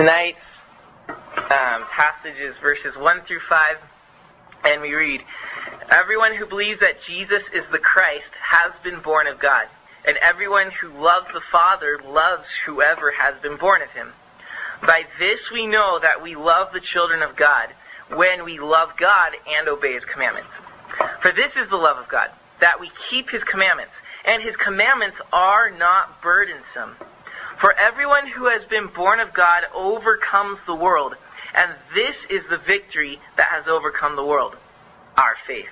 Tonight's um, passage is verses 1 through 5, and we read, Everyone who believes that Jesus is the Christ has been born of God, and everyone who loves the Father loves whoever has been born of him. By this we know that we love the children of God, when we love God and obey his commandments. For this is the love of God, that we keep his commandments, and his commandments are not burdensome. For everyone who has been born of God overcomes the world, and this is the victory that has overcome the world, our faith.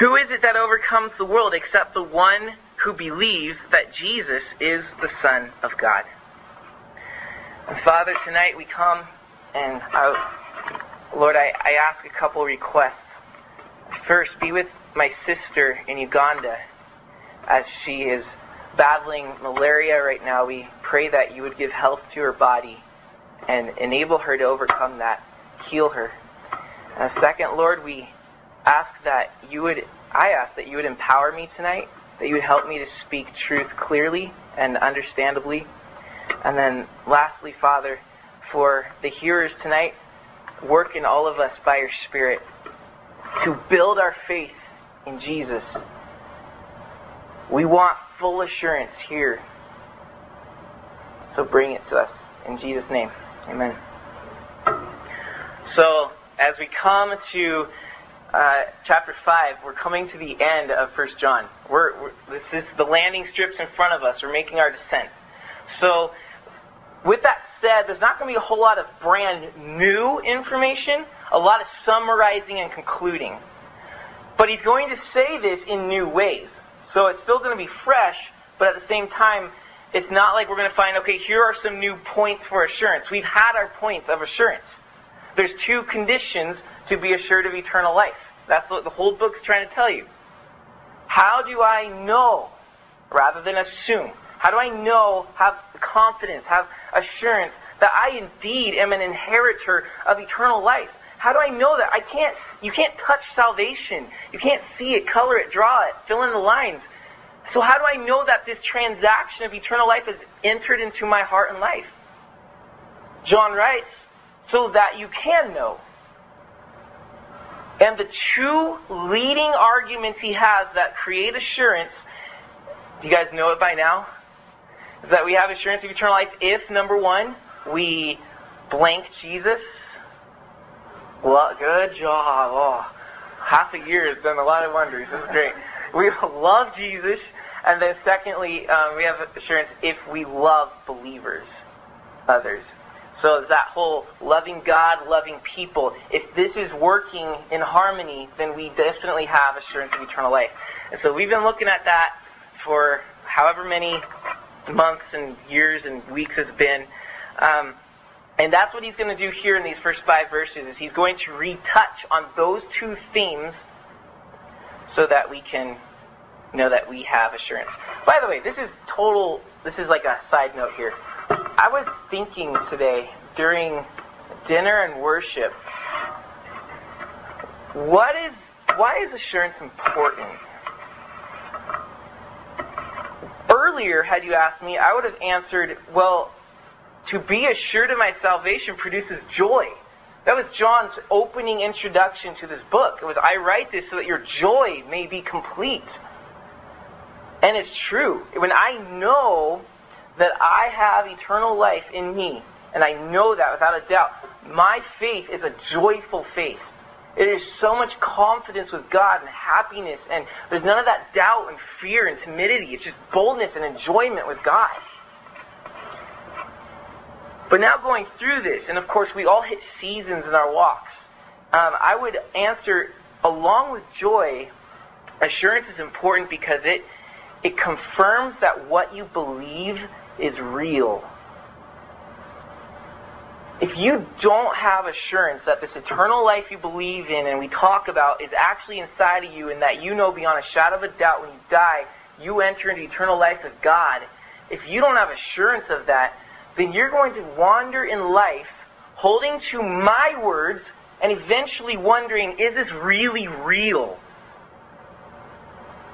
Who is it that overcomes the world except the one who believes that Jesus is the Son of God? And Father, tonight we come and I, Lord, I, I ask a couple requests. First, be with my sister in Uganda as she is battling malaria right now. We pray that you would give health to her body and enable her to overcome that, heal her. And second, Lord, we ask that you would, I ask that you would empower me tonight, that you would help me to speak truth clearly and understandably. And then lastly, Father, for the hearers tonight, work in all of us by your Spirit to build our faith in Jesus. We want full assurance here. So bring it to us. In Jesus' name. Amen. So, as we come to uh, chapter 5, we're coming to the end of 1 John. We're, we're, this is the landing strips in front of us. We're making our descent. So, with that said, there's not going to be a whole lot of brand new information, a lot of summarizing and concluding. But he's going to say this in new ways. So it's still going to be fresh, but at the same time, it's not like we're going to find, okay, here are some new points for assurance. We've had our points of assurance. There's two conditions to be assured of eternal life. That's what the whole book's trying to tell you. How do I know, rather than assume? How do I know, have confidence, have assurance that I indeed am an inheritor of eternal life? How do I know that? I can't, you can't touch salvation. You can't see it, color it, draw it, fill in the lines. So how do I know that this transaction of eternal life has entered into my heart and life? John writes, so that you can know. And the two leading arguments he has that create assurance, you guys know it by now? Is that we have assurance of eternal life if, number one, we blank Jesus, well, good job. Oh, half a year has done a lot of wonders. This is great. We love Jesus. And then secondly, um, we have assurance if we love believers, others. So that whole loving God, loving people, if this is working in harmony, then we definitely have assurance of eternal life. And so we've been looking at that for however many months and years and weeks it's been. Um, and that's what he's going to do here in these first five verses, is he's going to retouch on those two themes so that we can know that we have assurance. By the way, this is total, this is like a side note here. I was thinking today during dinner and worship, what is, why is assurance important? Earlier, had you asked me, I would have answered, well, to be assured of my salvation produces joy. That was John's opening introduction to this book. It was, I write this so that your joy may be complete. And it's true. When I know that I have eternal life in me, and I know that without a doubt, my faith is a joyful faith. It is so much confidence with God and happiness, and there's none of that doubt and fear and timidity. It's just boldness and enjoyment with God. But now going through this, and of course we all hit seasons in our walks, um, I would answer, along with joy, assurance is important because it, it confirms that what you believe is real. If you don't have assurance that this eternal life you believe in and we talk about is actually inside of you and that you know beyond a shadow of a doubt when you die, you enter into eternal life with God, if you don't have assurance of that, then you're going to wander in life holding to my words and eventually wondering, is this really real?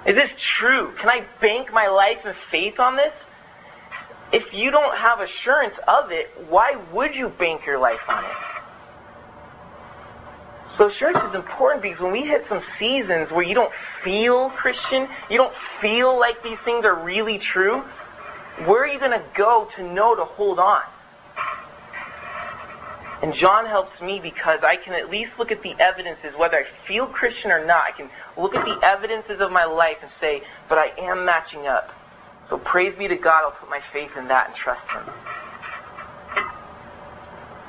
Is this true? Can I bank my life and faith on this? If you don't have assurance of it, why would you bank your life on it? So assurance is important because when we hit some seasons where you don't feel Christian, you don't feel like these things are really true, where are you going to go to know to hold on? And John helps me because I can at least look at the evidences, whether I feel Christian or not. I can look at the evidences of my life and say, but I am matching up. So praise be to God, I'll put my faith in that and trust Him.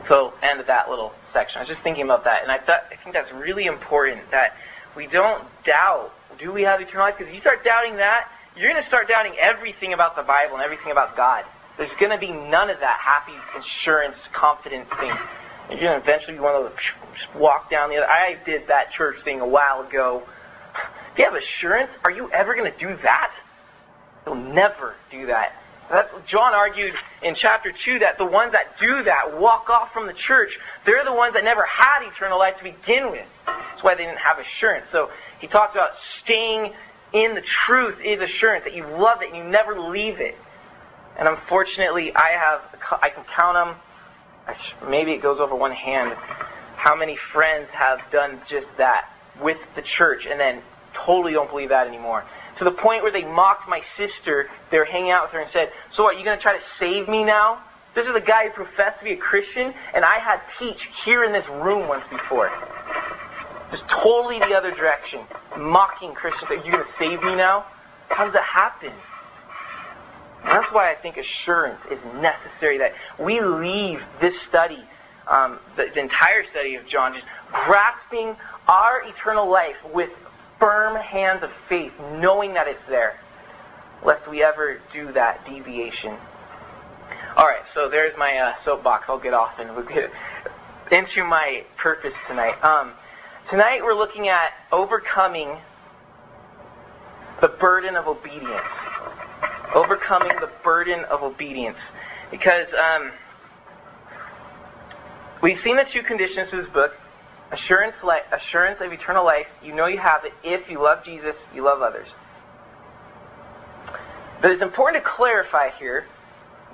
So, end of that little section. I was just thinking about that, and I thought I think that's really important that we don't doubt. Do we have eternal life? Because if you start doubting that, you're going to start doubting everything about the Bible and everything about God. There's going to be none of that happy insurance, confidence thing. You're going to eventually be one walk down the other. I did that church thing a while ago. If you have assurance, are you ever going to do that? You'll never do that. That's, John argued in chapter 2 that the ones that do that, walk off from the church, they're the ones that never had eternal life to begin with. That's why they didn't have assurance. So he talked about staying in the truth is assurance, that you love it and you never leave it. And unfortunately, I have, I can count them, maybe it goes over one hand, how many friends have done just that with the church and then totally don't believe that anymore to the point where they mocked my sister. They were hanging out with her and said, so what, you going to try to save me now? This is a guy who professed to be a Christian, and I had teach here in this room once before. Just totally the other direction. Mocking Christians. Are you going to save me now? How does that happen? And that's why I think assurance is necessary, that we leave this study, um, the, the entire study of John, just grasping our eternal life with firm hands of faith, knowing that it's there, lest we ever do that deviation. All right, so there's my uh, soapbox. I'll get off and we'll get into my purpose tonight. Um, tonight we're looking at overcoming the burden of obedience. Overcoming the burden of obedience. Because um, we've seen the two conditions of this book assurance, assurance of eternal life. You know you have it if you love Jesus, you love others. But it's important to clarify here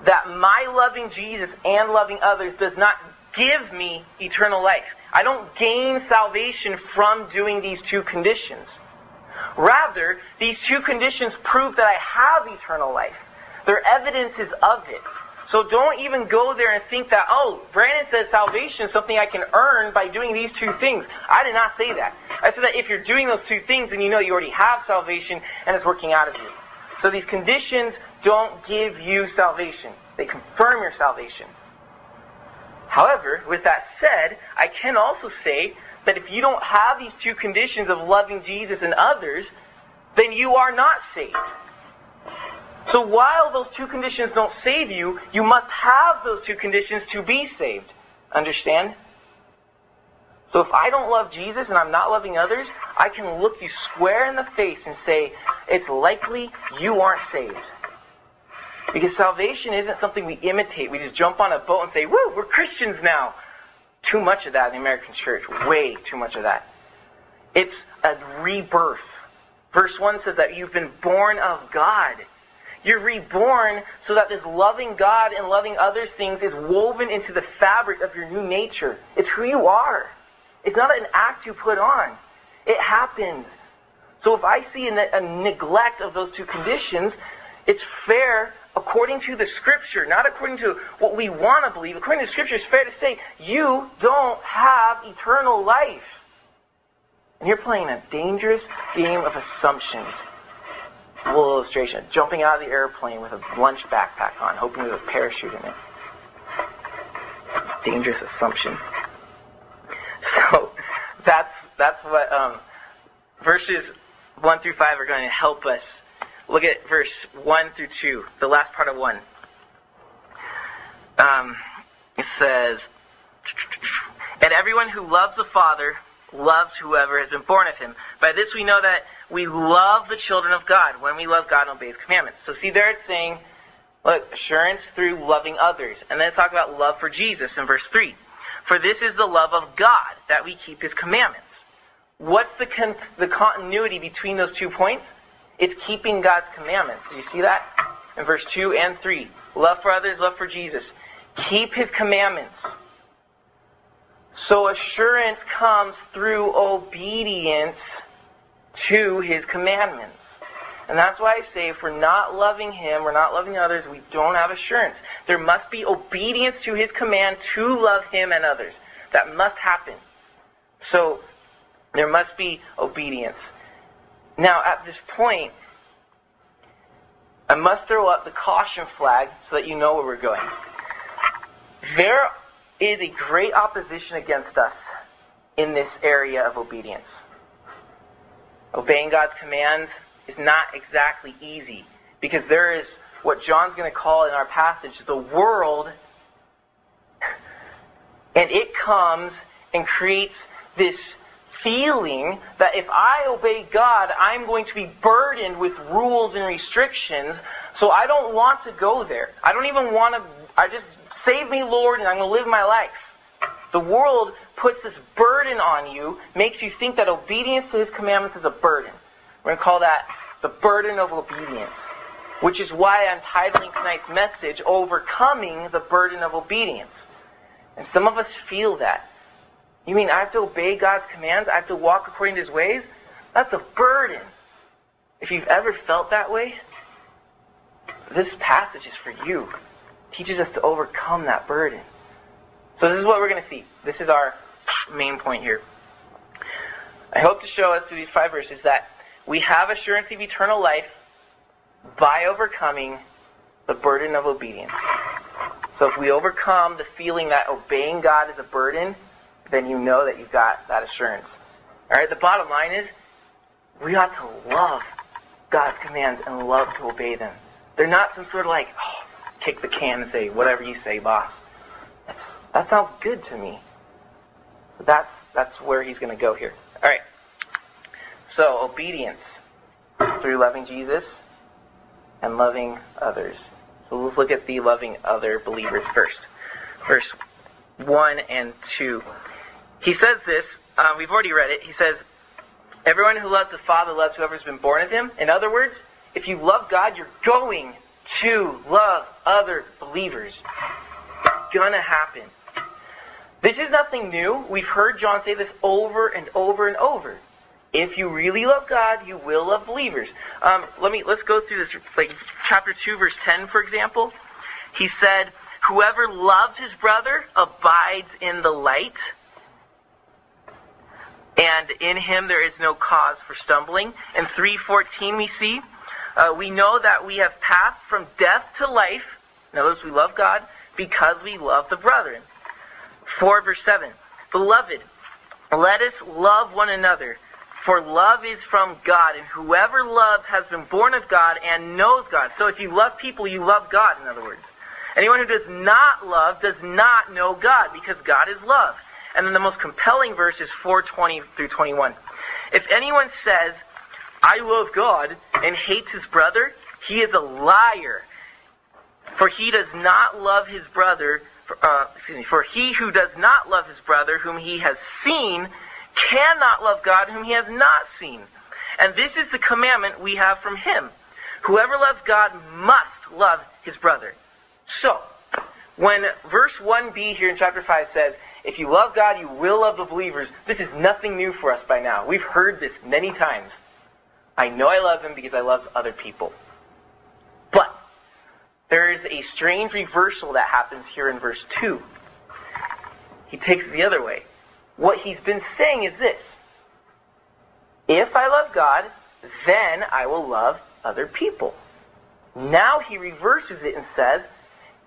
that my loving Jesus and loving others does not give me eternal life. I don't gain salvation from doing these two conditions. Rather, these two conditions prove that I have eternal life. They're evidences of it. So don't even go there and think that, oh, Brandon says salvation is something I can earn by doing these two things. I did not say that. I said that if you're doing those two things, then you know you already have salvation and it's working out of you. So these conditions don't give you salvation. They confirm your salvation. However, with that said, I can also say that if you don't have these two conditions of loving Jesus and others, then you are not saved. So while those two conditions don't save you, you must have those two conditions to be saved. Understand? So if I don't love Jesus and I'm not loving others, I can look you square in the face and say, it's likely you aren't saved. Because salvation isn't something we imitate. We just jump on a boat and say, woo, we're Christians now. Too much of that in the American church. Way too much of that. It's a rebirth. Verse 1 says that you've been born of God. You're reborn so that this loving God and loving other things is woven into the fabric of your new nature. It's who you are. It's not an act you put on. It happens. So if I see a, neglect of those two conditions, it's fair according to the scripture, not according to what we want to believe. According to the scripture, it's fair to say you don't have eternal life. And you're playing a dangerous game of assumptions little illustration. Jumping out of the airplane with a lunch backpack on, hoping there's a parachute in it. Dangerous assumption. So that's that's what um, verses one through five are going to help us. Look at verse one through two, the last part of one. Um, it says, "And everyone who loves the Father loves whoever has been born of him. By this we know that we love the children of God when we love God and obey His commandments. So see there it's saying, look, assurance through loving others. And then talk about love for Jesus in verse 3. For this is the love of God, that we keep His commandments. What's the, con- the continuity between those two points? It's keeping God's commandments. Do you see that? In verse 2 and 3. love for others, love for Jesus. Keep his commandments. So assurance comes through obedience to his commandments. And that's why I say if we're not loving him, we're not loving others, we don't have assurance. There must be obedience to his command to love him and others. That must happen. So there must be obedience. Now at this point, I must throw up the caution flag so that you know where we're going. There is a great opposition against us in this area of obedience. Obeying God's commands is not exactly easy because there is what John's going to call in our passage the world, and it comes and creates this feeling that if I obey God, I'm going to be burdened with rules and restrictions, so I don't want to go there. I don't even want to, I just, save me, Lord, and I'm going to live my life. The world puts this burden on you, makes you think that obedience to His commandments is a burden. We're going to call that the burden of obedience, which is why I'm titling tonight's message, Overcoming the Burden of Obedience. And some of us feel that. You mean I have to obey God's commands? I have to walk according to His ways? That's a burden. If you've ever felt that way, this passage is for you. It teaches us to overcome that burden. So this is what we're going to see. This is our main point here. I hope to show us through these five verses that we have assurance of eternal life by overcoming the burden of obedience. So if we overcome the feeling that obeying God is a burden, then you know that you've got that assurance. All right, the bottom line is we ought to love God's commands and love to obey them. They're not some sort of like, oh, kick the can and say, whatever you say, boss. That sounds good to me. That's, that's where he's going to go here. All right. So, obedience through loving Jesus and loving others. So let's look at the loving other believers first. Verse 1 and 2. He says this, uh, we've already read it. He says, Everyone who loves the Father loves whoever's been born of him. In other words, if you love God, you're going to love other believers. It's gonna happen. This is nothing new. We've heard John say this over and over and over. If you really love God, you will love believers. Um, let me let's go through this. Like chapter two, verse ten, for example. He said, "Whoever loves his brother abides in the light, and in him there is no cause for stumbling." In three fourteen, we see, uh, we know that we have passed from death to life. Notice we love God because we love the brethren. Four verse seven, beloved, let us love one another. For love is from God, and whoever loves has been born of God and knows God. So if you love people, you love God, in other words. Anyone who does not love does not know God, because God is love. And then the most compelling verse is 420 through 21. If anyone says, I love God, and hates his brother, he is a liar. For he does not love his brother, uh, excuse me, for he who does not love his brother whom he has seen cannot love God whom he has not seen. And this is the commandment we have from him. Whoever loves God must love his brother. So, when verse 1b here in chapter 5 says, if you love God, you will love the believers, this is nothing new for us by now. We've heard this many times. I know I love him because I love other people. But, there is a strange reversal that happens here in verse 2. He takes it the other way what he's been saying is this. If I love God, then I will love other people. Now he reverses it and says,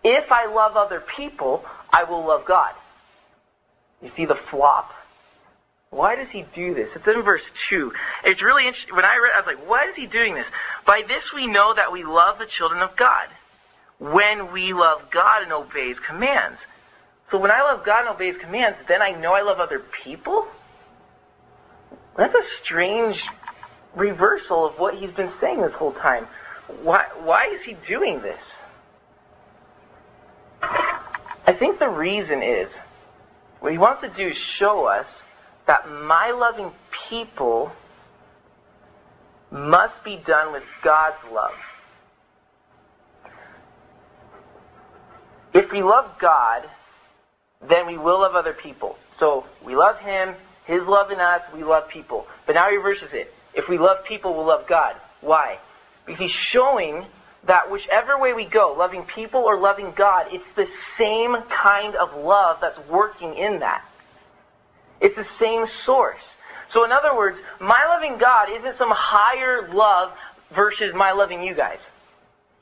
if I love other people, I will love God. You see the flop? Why does he do this? It's in verse 2. It's really interesting. When I read I was like, why is he doing this? By this we know that we love the children of God. When we love God and obey his commands. So when I love God and obey His commands, then I know I love other people? That's a strange reversal of what He's been saying this whole time. Why, why is He doing this? I think the reason is, what He wants to do is show us that my loving people must be done with God's love. if we love God, then we will love other people. So we love Him, His love in us, we love people. But now he reverses it. If we love people, we'll love God. Why? Because he's showing that whichever way we go, loving people or loving God, it's the same kind of love that's working in that. It's the same source. So in other words, my loving God isn't some higher love versus my loving you guys.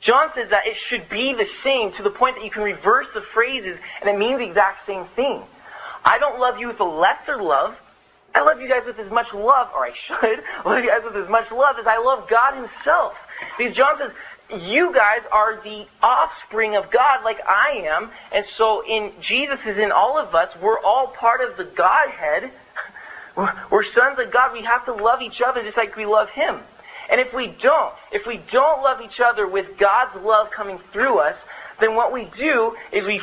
John says that it should be the same to the point that you can reverse the phrases and it means the exact same thing. I don't love you with a lesser love. I love you guys with as much love, or I should love you guys with as much love as I love God himself. Because John says, you guys are the offspring of God like I am. And so in Jesus is in all of us. We're all part of the Godhead. We're sons of God. We have to love each other just like we love Him. And if we don't, if we don't love each other with God's love coming through us, then what we do is we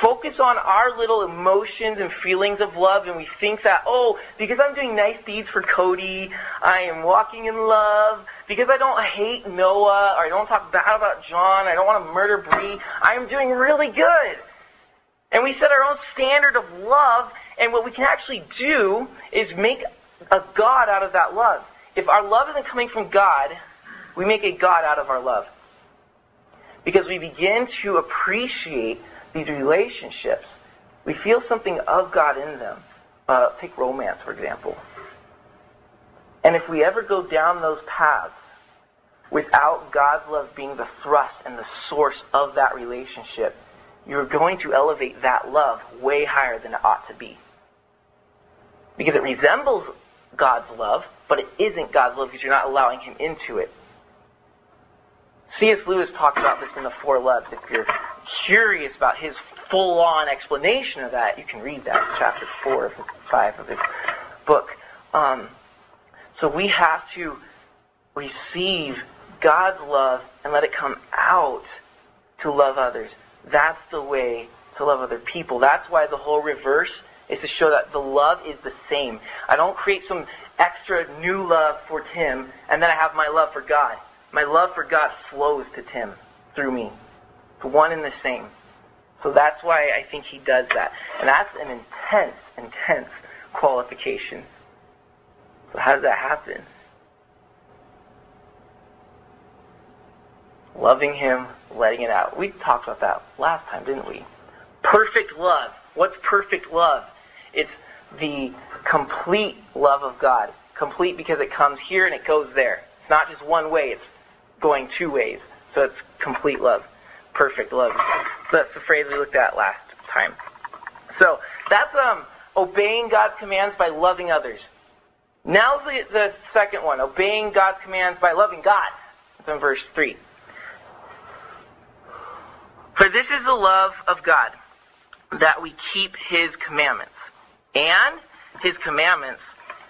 focus on our little emotions and feelings of love and we think that, oh, because I'm doing nice deeds for Cody, I am walking in love. Because I don't hate Noah or I don't talk bad about John, I don't want to murder Bree, I am doing really good. And we set our own standard of love and what we can actually do is make a God out of that love. If our love isn't coming from God, we make a God out of our love. Because we begin to appreciate these relationships. We feel something of God in them. Uh, take romance, for example. And if we ever go down those paths without God's love being the thrust and the source of that relationship, you're going to elevate that love way higher than it ought to be. Because it resembles God's love, but it isn't God's love because you're not allowing Him into it. C.S. Lewis talks about this in The Four Loves. If you're curious about his full-on explanation of that, you can read that in chapter 4 or 5 of his book. Um, so we have to receive God's love and let it come out to love others. That's the way to love other people. That's why the whole reverse is to show that the love is the same. I don't create some extra new love for Tim and then I have my love for God. My love for God flows to Tim through me. It's one and the same. So that's why I think he does that. And that's an intense, intense qualification. So how does that happen? Loving him, letting it out. We talked about that last time, didn't we? Perfect love. What's perfect love? It's the complete love of God. Complete because it comes here and it goes there. It's not just one way, it's going two ways. So it's complete love perfect love. That's the phrase we looked at last time. So that's um, obeying God's commands by loving others. Now the, the second one, obeying God's commands by loving God. It's in verse 3. For this is the love of God, that we keep his commandments. And his commandments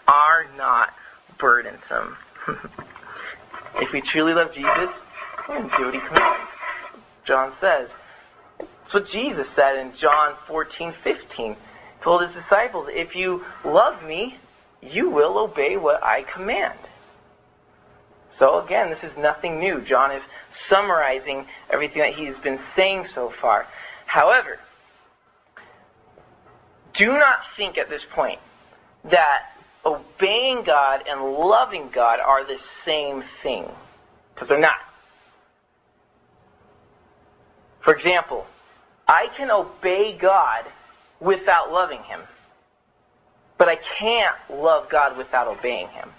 are not burdensome. if we truly love Jesus, to do what he commands. John says. That's what Jesus said in John 14, 15. He told his disciples, if you love me, you will obey what I command. So again, this is nothing new. John is summarizing everything that he's been saying so far. However, do not think at this point that obeying God and loving God are the same thing. Because they're not. For example, I can obey God without loving Him. But I can't love God without obeying Him.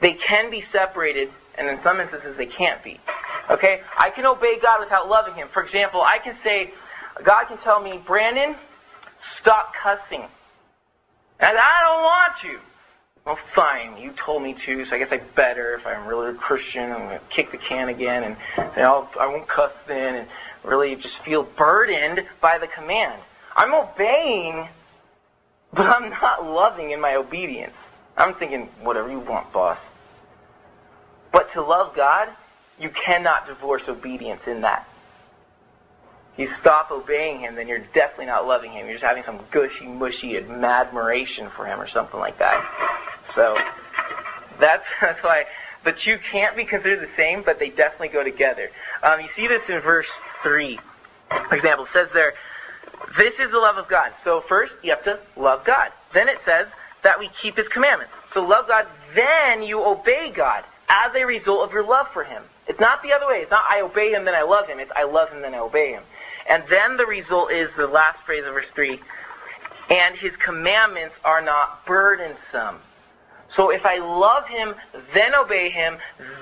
They can be separated, and in some instances they can't be. Okay? I can obey God without loving Him. For example, I can say, God can tell me, Brandon, stop cussing. And I don't want to. Well, fine, you told me to, so I guess I better. If I'm really a Christian, I'm going to kick the can again, and you know, I won't cuss then, and really just feel burdened by the command. I'm obeying, but I'm not loving in my obedience. I'm thinking, whatever you want, boss. But to love God, you cannot divorce obedience in that. You stop obeying Him, then you're definitely not loving Him. You're just having some gushy, mushy admiration for Him or something like that. So that's that's why the two can't be considered the same, but they definitely go together. Um, you see this in verse three. For example, it says there, this is the love of God. So first, you have to love God. Then it says that we keep His commandments. So love God, then you obey God as a result of your love for Him. It's not the other way. It's not I obey Him, then I love Him. It's I love Him, then I obey Him. And then the result is the last phrase of verse 3, and His commandments are not burdensome. So if I love him, then obey him,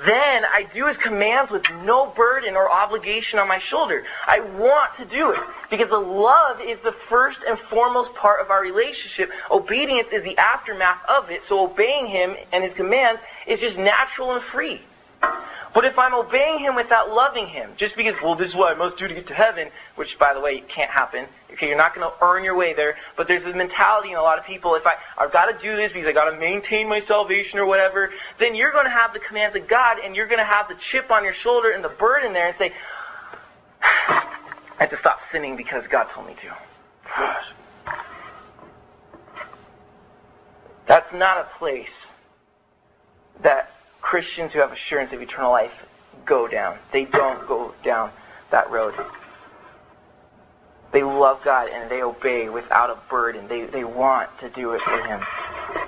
then I do his commands with no burden or obligation on my shoulder. I want to do it because the love is the first and foremost part of our relationship. Obedience is the aftermath of it. So obeying him and his commands is just natural and free. But if I'm obeying him without loving him, just because, well, this is what I must do to get to heaven, which, by the way, can't happen. Okay, you're not going to earn your way there. But there's a mentality in a lot of people, if I, I've got to do this because i got to maintain my salvation or whatever, then you're going to have the commands of God and you're going to have the chip on your shoulder and the burden there and say, I have to stop sinning because God told me to. That's not a place that Christians who have assurance of eternal life go down. They don't go down that road. They love God and they obey without a burden. They they want to do it for Him.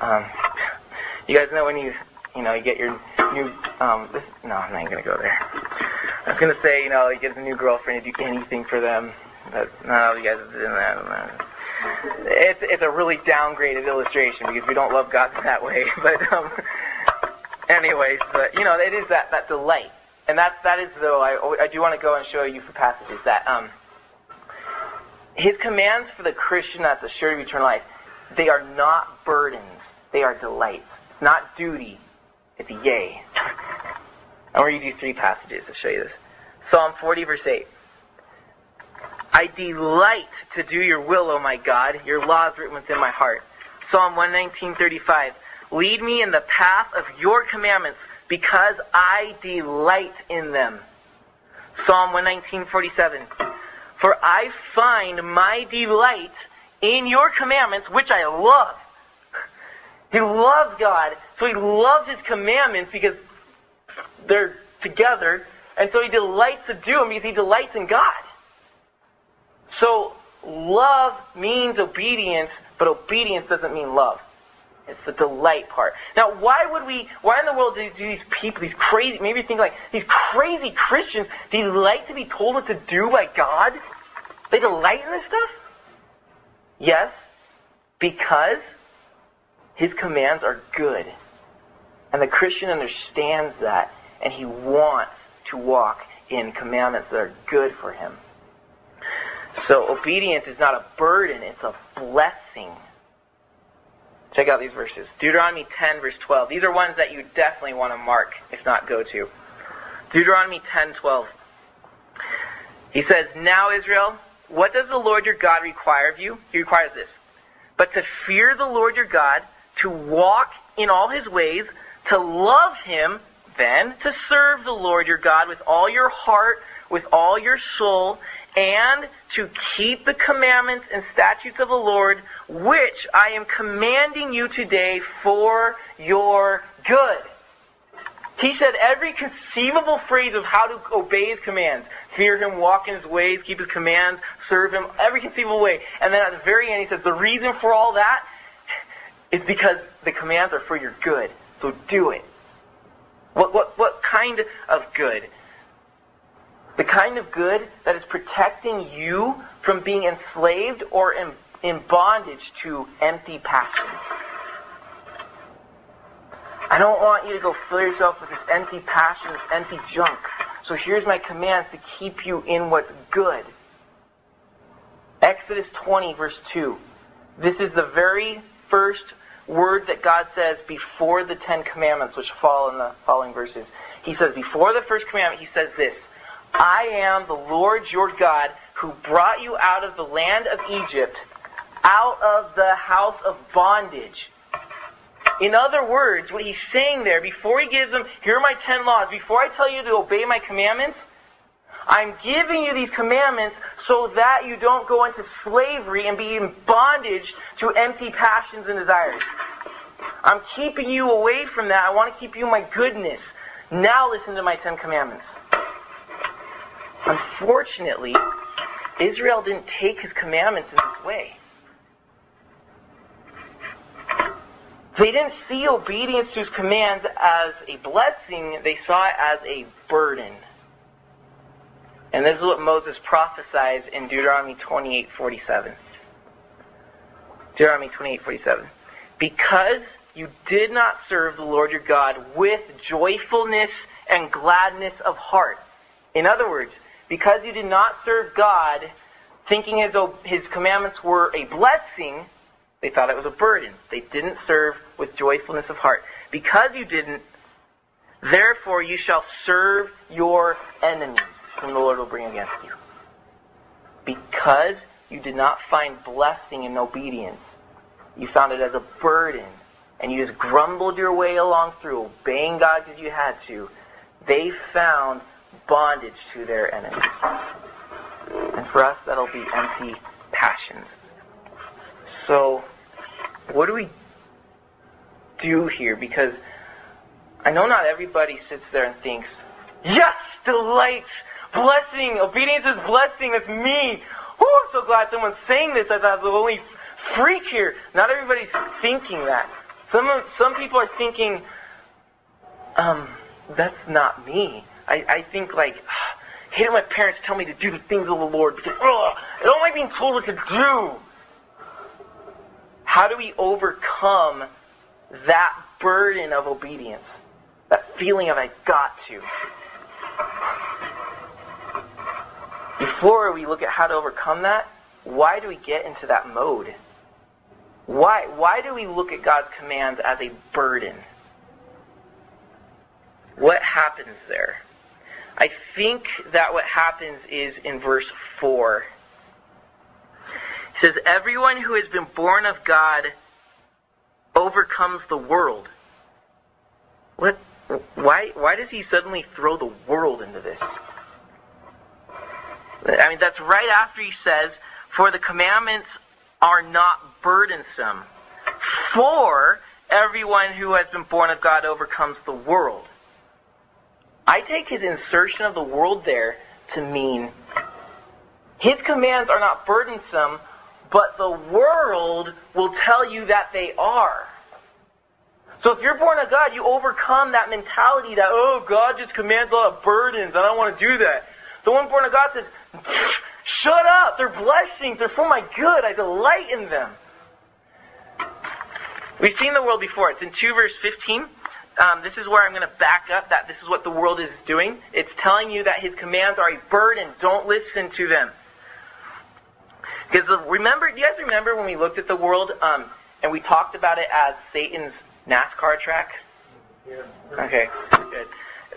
Um, you guys know when you you know you get your new um, this, no I'm not gonna go there. I was gonna say you know you get a new girlfriend you do anything for them. But no, you guys doing that. It's it's a really downgraded illustration because we don't love God that way. But um, anyways, but you know, it is that that delight, and that that is though I I do want to go and show you for passages that um his commands for the Christian that's assured of eternal life, they are not burdens, they are delights. Not duty, it's a yay. To read you three passages to show you this. Psalm 40 verse 8. I delight to do your will, O my God. Your law is written within my heart. Psalm 119.35. Lead me in the path of your commandments because I delight in them. Psalm 119.47. For I find my delight in your commandments, which I love. He loves God, so he loves his commandments because they're together, and so he delights to do them because he delights in God. So love means obedience, but obedience doesn't mean love. It's the delight part. Now, why would we, why in the world do, these people, these crazy, maybe think like, these crazy Christians delight to be told what to do by God? They delight in this stuff? Yes, because his commands are good. And the Christian understands that, and he wants to walk in commandments that are good for him. So obedience is not a burden, it's a blessing. Check out these verses. Deuteronomy 10, verse 12. These are ones that you definitely want to mark, if not go to. Deuteronomy 10, 12. He says, Now Israel, what does the Lord your God require of you? He requires this. But to fear the Lord your God, to walk in all his ways, to love him, then to serve the Lord your God with all your heart, with all your soul, and to keep the commandments and statutes of the Lord, which I am commanding you today for your good. He said every conceivable phrase of how to obey his commands. Fear him, walk in his ways, keep his commands, serve him, every conceivable way. And then at the very end he says the reason for all that is because the commands are for your good. So do it. What, what, what kind of good? The kind of good that is protecting you from being enslaved or in, in bondage to empty passions. I don't want you to go fill yourself with this empty passion, this empty junk. So here's my commands to keep you in what's good. Exodus 20, verse 2. This is the very first word that God says before the Ten Commandments, which fall in the following verses. He says, before the first commandment, he says this, I am the Lord your God who brought you out of the land of Egypt, out of the house of bondage. In other words, what he's saying there, before he gives them, here are my ten laws, before I tell you to obey my commandments, I'm giving you these commandments so that you don't go into slavery and be in bondage to empty passions and desires. I'm keeping you away from that. I want to keep you in my goodness. Now listen to my Ten Commandments. Unfortunately, Israel didn't take his commandments in this way. They didn't see obedience to his commands as a blessing, they saw it as a burden. And this is what Moses prophesies in Deuteronomy 28:47. Deuteronomy 28:47. Because you did not serve the Lord your God with joyfulness and gladness of heart. In other words, because you did not serve God thinking his, his commandments were a blessing, they thought it was a burden. They didn't serve with joyfulness of heart. Because you didn't, therefore you shall serve your enemies, whom the Lord will bring against you. Because you did not find blessing in obedience, you found it as a burden, and you just grumbled your way along through, obeying God because you had to, they found bondage to their enemies. And for us, that'll be empty passions. So, what do we do here? Because I know not everybody sits there and thinks, yes, delight, blessing, obedience is blessing, it's me. Oh, I'm so glad someone's saying this. I thought I was the only freak here. Not everybody's thinking that. Some, some people are thinking, um, that's not me. I, I think like, hate my parents tell me to do the things of the Lord because, oh, I don't being told what to do. How do we overcome that burden of obedience? That feeling of I got to. Before we look at how to overcome that, why do we get into that mode? Why, why do we look at God's commands as a burden? What happens there? I think that what happens is in verse 4. It says, Everyone who has been born of God overcomes the world. What? Why, why does he suddenly throw the world into this? I mean, that's right after he says, For the commandments are not burdensome. For everyone who has been born of God overcomes the world. I take his insertion of the world there to mean his commands are not burdensome, but the world will tell you that they are. So if you're born of God, you overcome that mentality that, oh, God just commands a lot of burdens. I don't want to do that. The one born of God says, shut up. They're blessings. They're for my good. I delight in them. We've seen the world before. It's in 2 verse 15 um, this is where I'm going to back up that this is what the world is doing. It's telling you that his commands are a burden. Don't listen to them. Because remember, do you guys remember when we looked at the world um, and we talked about it as Satan's NASCAR track? Yeah. Okay, good.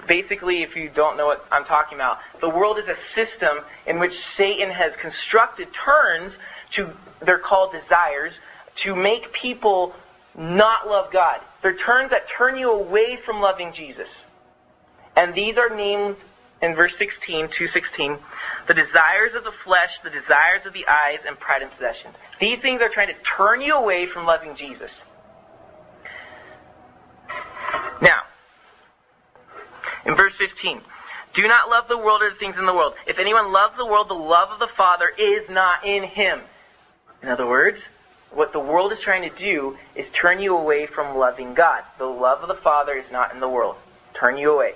Basically, if you don't know what I'm talking about, the world is a system in which Satan has constructed turns to, they're called desires, to make people not love God. They're turns that turn you away from loving Jesus. And these are named in verse 16, 216, the desires of the flesh, the desires of the eyes, and pride and possessions. These things are trying to turn you away from loving Jesus. Now, in verse 15, do not love the world or the things in the world. If anyone loves the world, the love of the Father is not in him. In other words, what the world is trying to do is turn you away from loving God. The love of the Father is not in the world. Turn you away.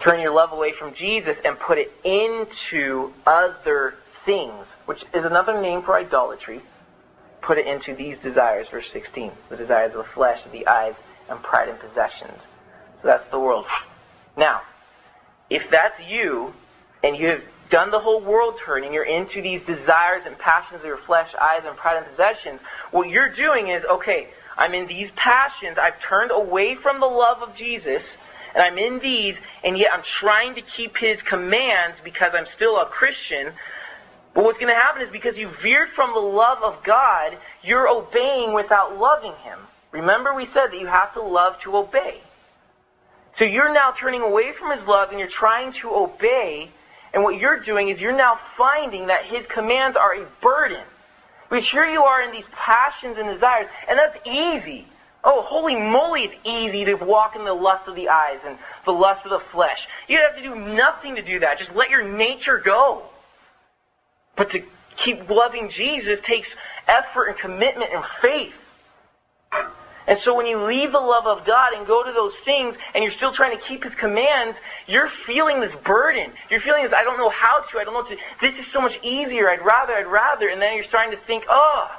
Turn your love away from Jesus and put it into other things, which is another name for idolatry. Put it into these desires, verse 16. The desires of the flesh, of the eyes, and pride and possessions. So that's the world. Now, if that's you, and you have done the whole world turning, you're into these desires and passions of your flesh, eyes, and pride and possessions, what you're doing is, okay, I'm in these passions, I've turned away from the love of Jesus, and I'm in these, and yet I'm trying to keep his commands because I'm still a Christian. But what's going to happen is because you veered from the love of God, you're obeying without loving him. Remember we said that you have to love to obey. So you're now turning away from his love and you're trying to obey and what you're doing is you're now finding that his commands are a burden. Which here you are in these passions and desires, and that's easy. Oh, holy moly, it's easy to walk in the lust of the eyes and the lust of the flesh. You have to do nothing to do that. Just let your nature go. But to keep loving Jesus takes effort and commitment and faith. And so when you leave the love of God and go to those things and you're still trying to keep His commands, you're feeling this burden. You're feeling this, I don't know how to, I don't know to, this is so much easier, I'd rather, I'd rather, and then you're starting to think, oh.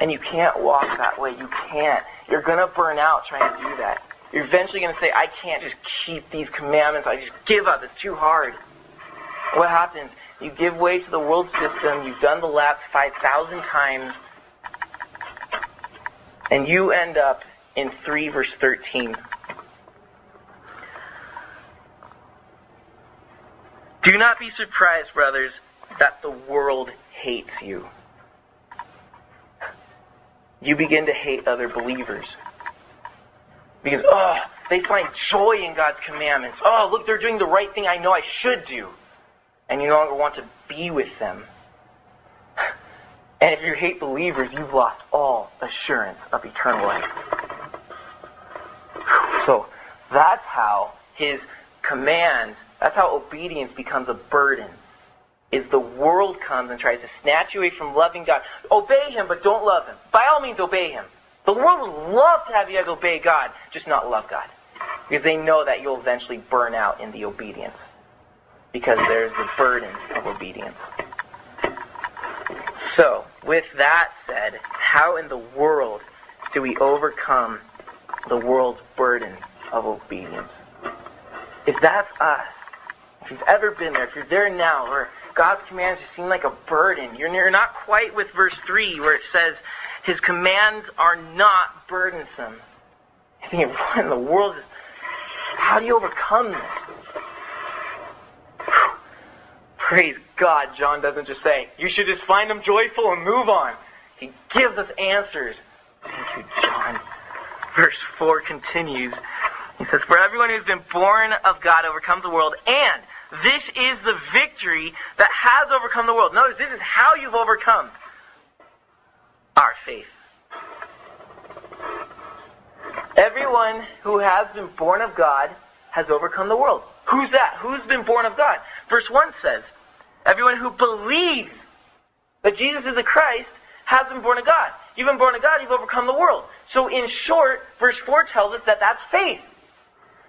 And you can't walk that way. You can't. You're going to burn out trying to do that. You're eventually going to say, I can't just keep these commandments. I just give up. It's too hard. What happens? You give way to the world system. You've done the laps 5,000 times and you end up in 3 verse 13. Do not be surprised, brothers, that the world hates you. You begin to hate other believers. Because, oh, they find joy in God's commandments. Oh, look, they're doing the right thing I know I should do. And you no longer want to be with them. And if you hate believers, you've lost all assurance of eternal life. So that's how his commands, that's how obedience becomes a burden. Is the world comes and tries to snatch you away from loving God. Obey him, but don't love him. By all means, obey him. The world would love to have you obey God, just not love God. Because they know that you'll eventually burn out in the obedience. Because there's the burden of obedience. So, with that said, how in the world do we overcome the world's burden of obedience? If that's us, if you've ever been there, if you're there now, where God's commands just seem like a burden, you're, you're not quite with verse 3 where it says, His commands are not burdensome. I think, what in the world how do you overcome this? Praise God, John doesn't just say, you should just find them joyful and move on. He gives us answers. Thank you, John. Verse 4 continues. He says, For everyone who's been born of God overcomes the world, and this is the victory that has overcome the world. Notice this is how you've overcome our faith. Everyone who has been born of God has overcome the world. Who's that? Who's been born of God? Verse 1 says, Everyone who believes that Jesus is the Christ has been born of God. You've been born of God, you've overcome the world. So in short, verse 4 tells us that that's faith.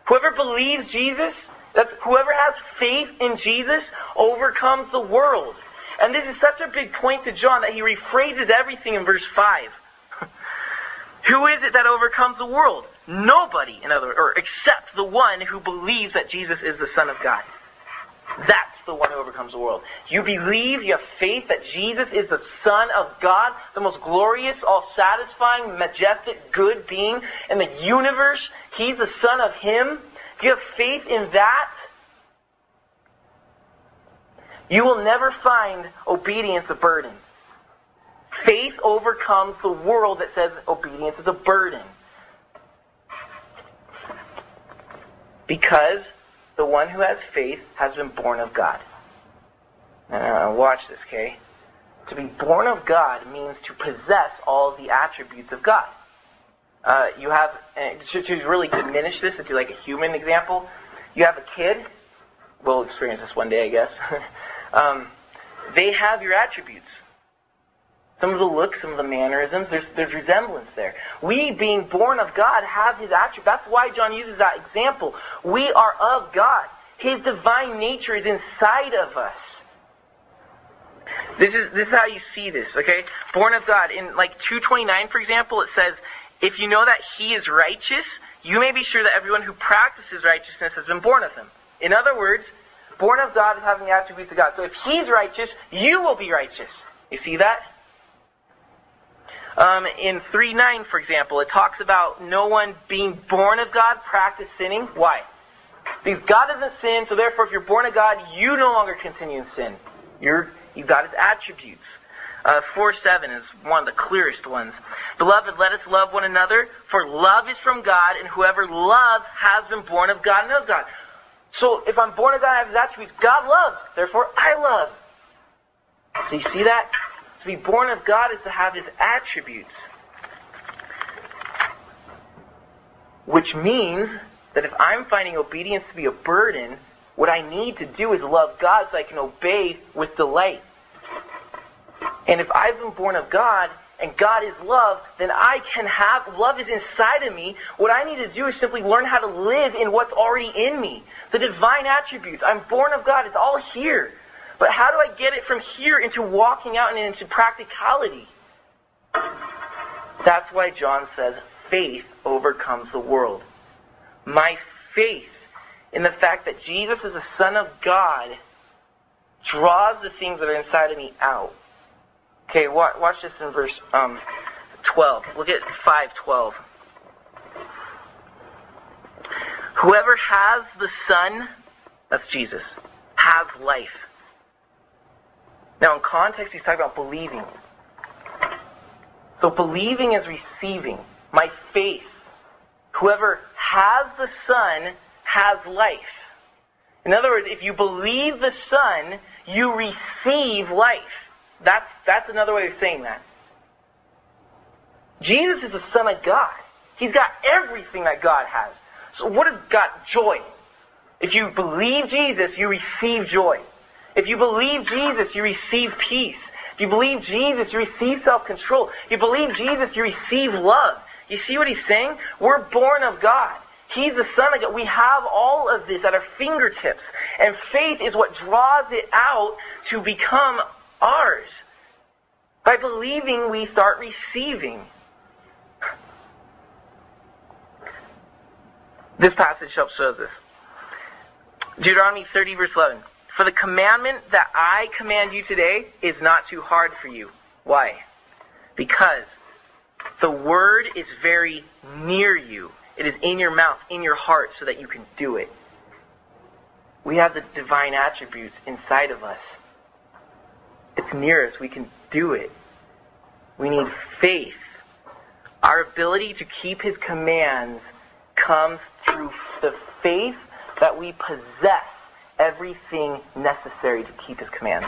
Whoever believes Jesus, that whoever has faith in Jesus overcomes the world. And this is such a big point to John that he rephrases everything in verse 5. Who is it that overcomes the world? Nobody, in other or except the one who believes that Jesus is the Son of God. That's the one who overcomes the world. You believe, you have faith that Jesus is the Son of God, the most glorious, all-satisfying, majestic, good being in the universe. He's the Son of Him. If you have faith in that, you will never find obedience a burden. Faith overcomes the world that says obedience is a burden. Because the one who has faith has been born of God. Watch this, okay? To be born of God means to possess all the attributes of God. Uh, you have, to, to really diminish this into like a human example, you have a kid. We'll experience this one day, I guess. um, they have your attributes. Some of the looks, some of the mannerisms, there's, there's resemblance there. We, being born of God, have His attributes. That's why John uses that example. We are of God. His divine nature is inside of us. This is, this is how you see this, okay? Born of God. In like 229, for example, it says, if you know that He is righteous, you may be sure that everyone who practices righteousness has been born of Him. In other words, born of God is having the attributes of God. So if He's righteous, you will be righteous. You see that? Um, in 3.9, for example, it talks about no one being born of God practice sinning. Why? Because God doesn't sin, so therefore if you're born of God, you no longer continue in sin. You're, you've got His attributes. Uh, 4.7 is one of the clearest ones. Beloved, let us love one another, for love is from God, and whoever loves has been born of God and knows God. So if I'm born of God, I have His attributes. God loves, therefore I love. So you see that? To be born of God is to have His attributes. Which means that if I'm finding obedience to be a burden, what I need to do is love God so I can obey with delight. And if I've been born of God and God is love, then I can have, love is inside of me. What I need to do is simply learn how to live in what's already in me. The divine attributes. I'm born of God. It's all here. But how do I get it from here into walking out and into practicality? That's why John says, faith overcomes the world. My faith in the fact that Jesus is the Son of God draws the things that are inside of me out. Okay, watch, watch this in verse um, 12. Look at 5.12. Whoever has the Son, that's Jesus, has life. Now in context, he's talking about believing. So believing is receiving. My faith. Whoever has the Son has life. In other words, if you believe the Son, you receive life. That's, that's another way of saying that. Jesus is the Son of God. He's got everything that God has. So what has got joy? If you believe Jesus, you receive joy. If you believe Jesus, you receive peace. If you believe Jesus, you receive self-control. If you believe Jesus, you receive love. You see what he's saying? We're born of God. He's the Son of God. We have all of this at our fingertips. And faith is what draws it out to become ours. By believing, we start receiving. This passage helps show this. Deuteronomy 30 verse 11. For the commandment that I command you today is not too hard for you. Why? Because the word is very near you. It is in your mouth, in your heart, so that you can do it. We have the divine attributes inside of us. It's near us. We can do it. We need faith. Our ability to keep his commands comes through the faith that we possess everything necessary to keep his commands.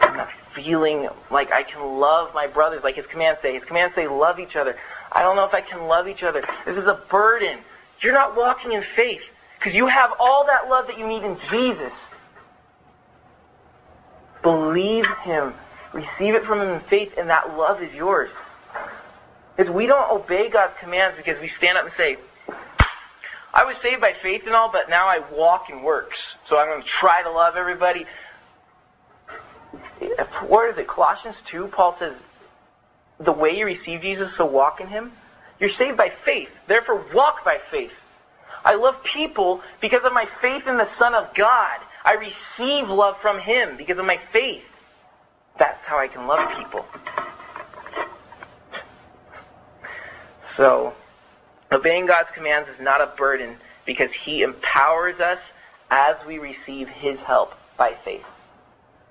I'm not feeling like I can love my brothers like his commands say. His commands say love each other. I don't know if I can love each other. This is a burden. You're not walking in faith because you have all that love that you need in Jesus. Believe him. Receive it from him in faith, and that love is yours. Because we don't obey God's commands because we stand up and say, I was saved by faith and all, but now I walk in works. So I'm going to try to love everybody. What is it? Colossians 2, Paul says, the way you receive Jesus, so walk in him. You're saved by faith. Therefore, walk by faith. I love people because of my faith in the Son of God. I receive love from him because of my faith. That's how I can love people. So, obeying God's commands is not a burden because he empowers us as we receive his help by faith.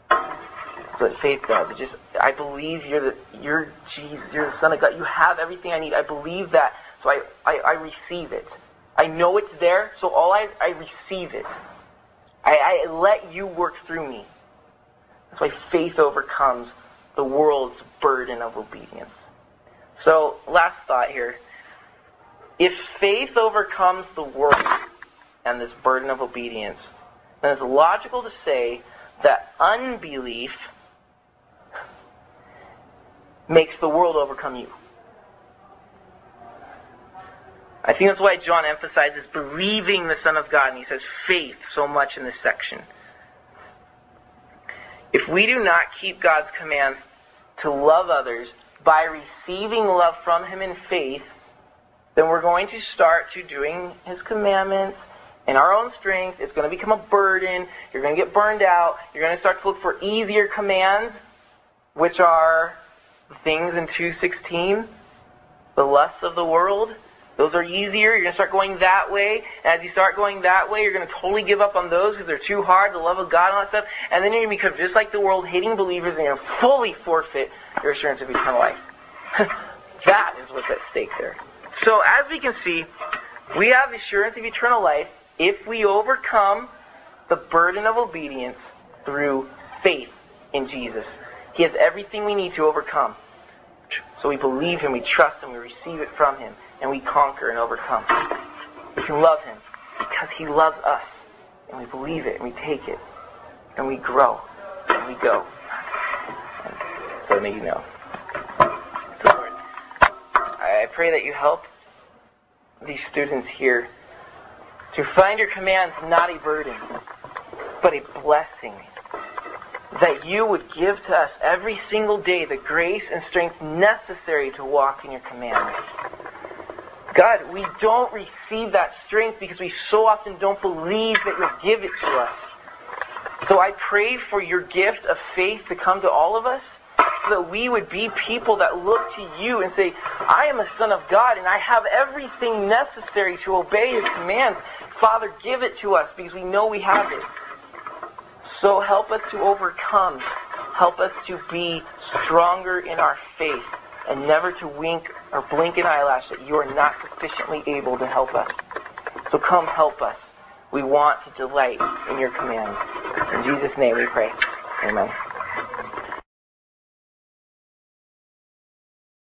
That's what faith does. It just I believe you're the you're Jesus, you're the Son of God. You have everything I need. I believe that. So I, I, I receive it. I know it's there, so all I I receive it. I, I let you work through me. That's why faith overcomes the world's burden of obedience. So, last thought here. If faith overcomes the world and this burden of obedience, then it's logical to say that unbelief makes the world overcome you. I think that's why John emphasizes believing the Son of God, and he says faith so much in this section. If we do not keep God's commands to love others by receiving love from Him in faith, then we're going to start to doing His commandments in our own strength. It's going to become a burden. You're going to get burned out. You're going to start to look for easier commands, which are things in 2.16, the lusts of the world, those are easier. You're going to start going that way. And as you start going that way, you're going to totally give up on those because they're too hard, the love of God and all that stuff. And then you're going to become just like the world, hating believers, and you're going to fully forfeit your assurance of eternal life. that is what's at stake there. So as we can see, we have the assurance of eternal life if we overcome the burden of obedience through faith in Jesus. He has everything we need to overcome. So we believe Him, we trust Him, we receive it from Him and we conquer and overcome. We can love him because he loves us. And we believe it, and we take it, and we grow, and we go. So may you know. So Lord, I pray that you help these students here to find your commands not a burden, but a blessing. That you would give to us every single day the grace and strength necessary to walk in your commands. God, we don't receive that strength because we so often don't believe that you'll give it to us. So I pray for your gift of faith to come to all of us so that we would be people that look to you and say, I am a son of God and I have everything necessary to obey his commands. Father, give it to us because we know we have it. So help us to overcome. Help us to be stronger in our faith and never to wink or blink an eyelash that you are not sufficiently able to help us. So come help us. We want to delight in your commands. In Jesus' name we pray. Amen.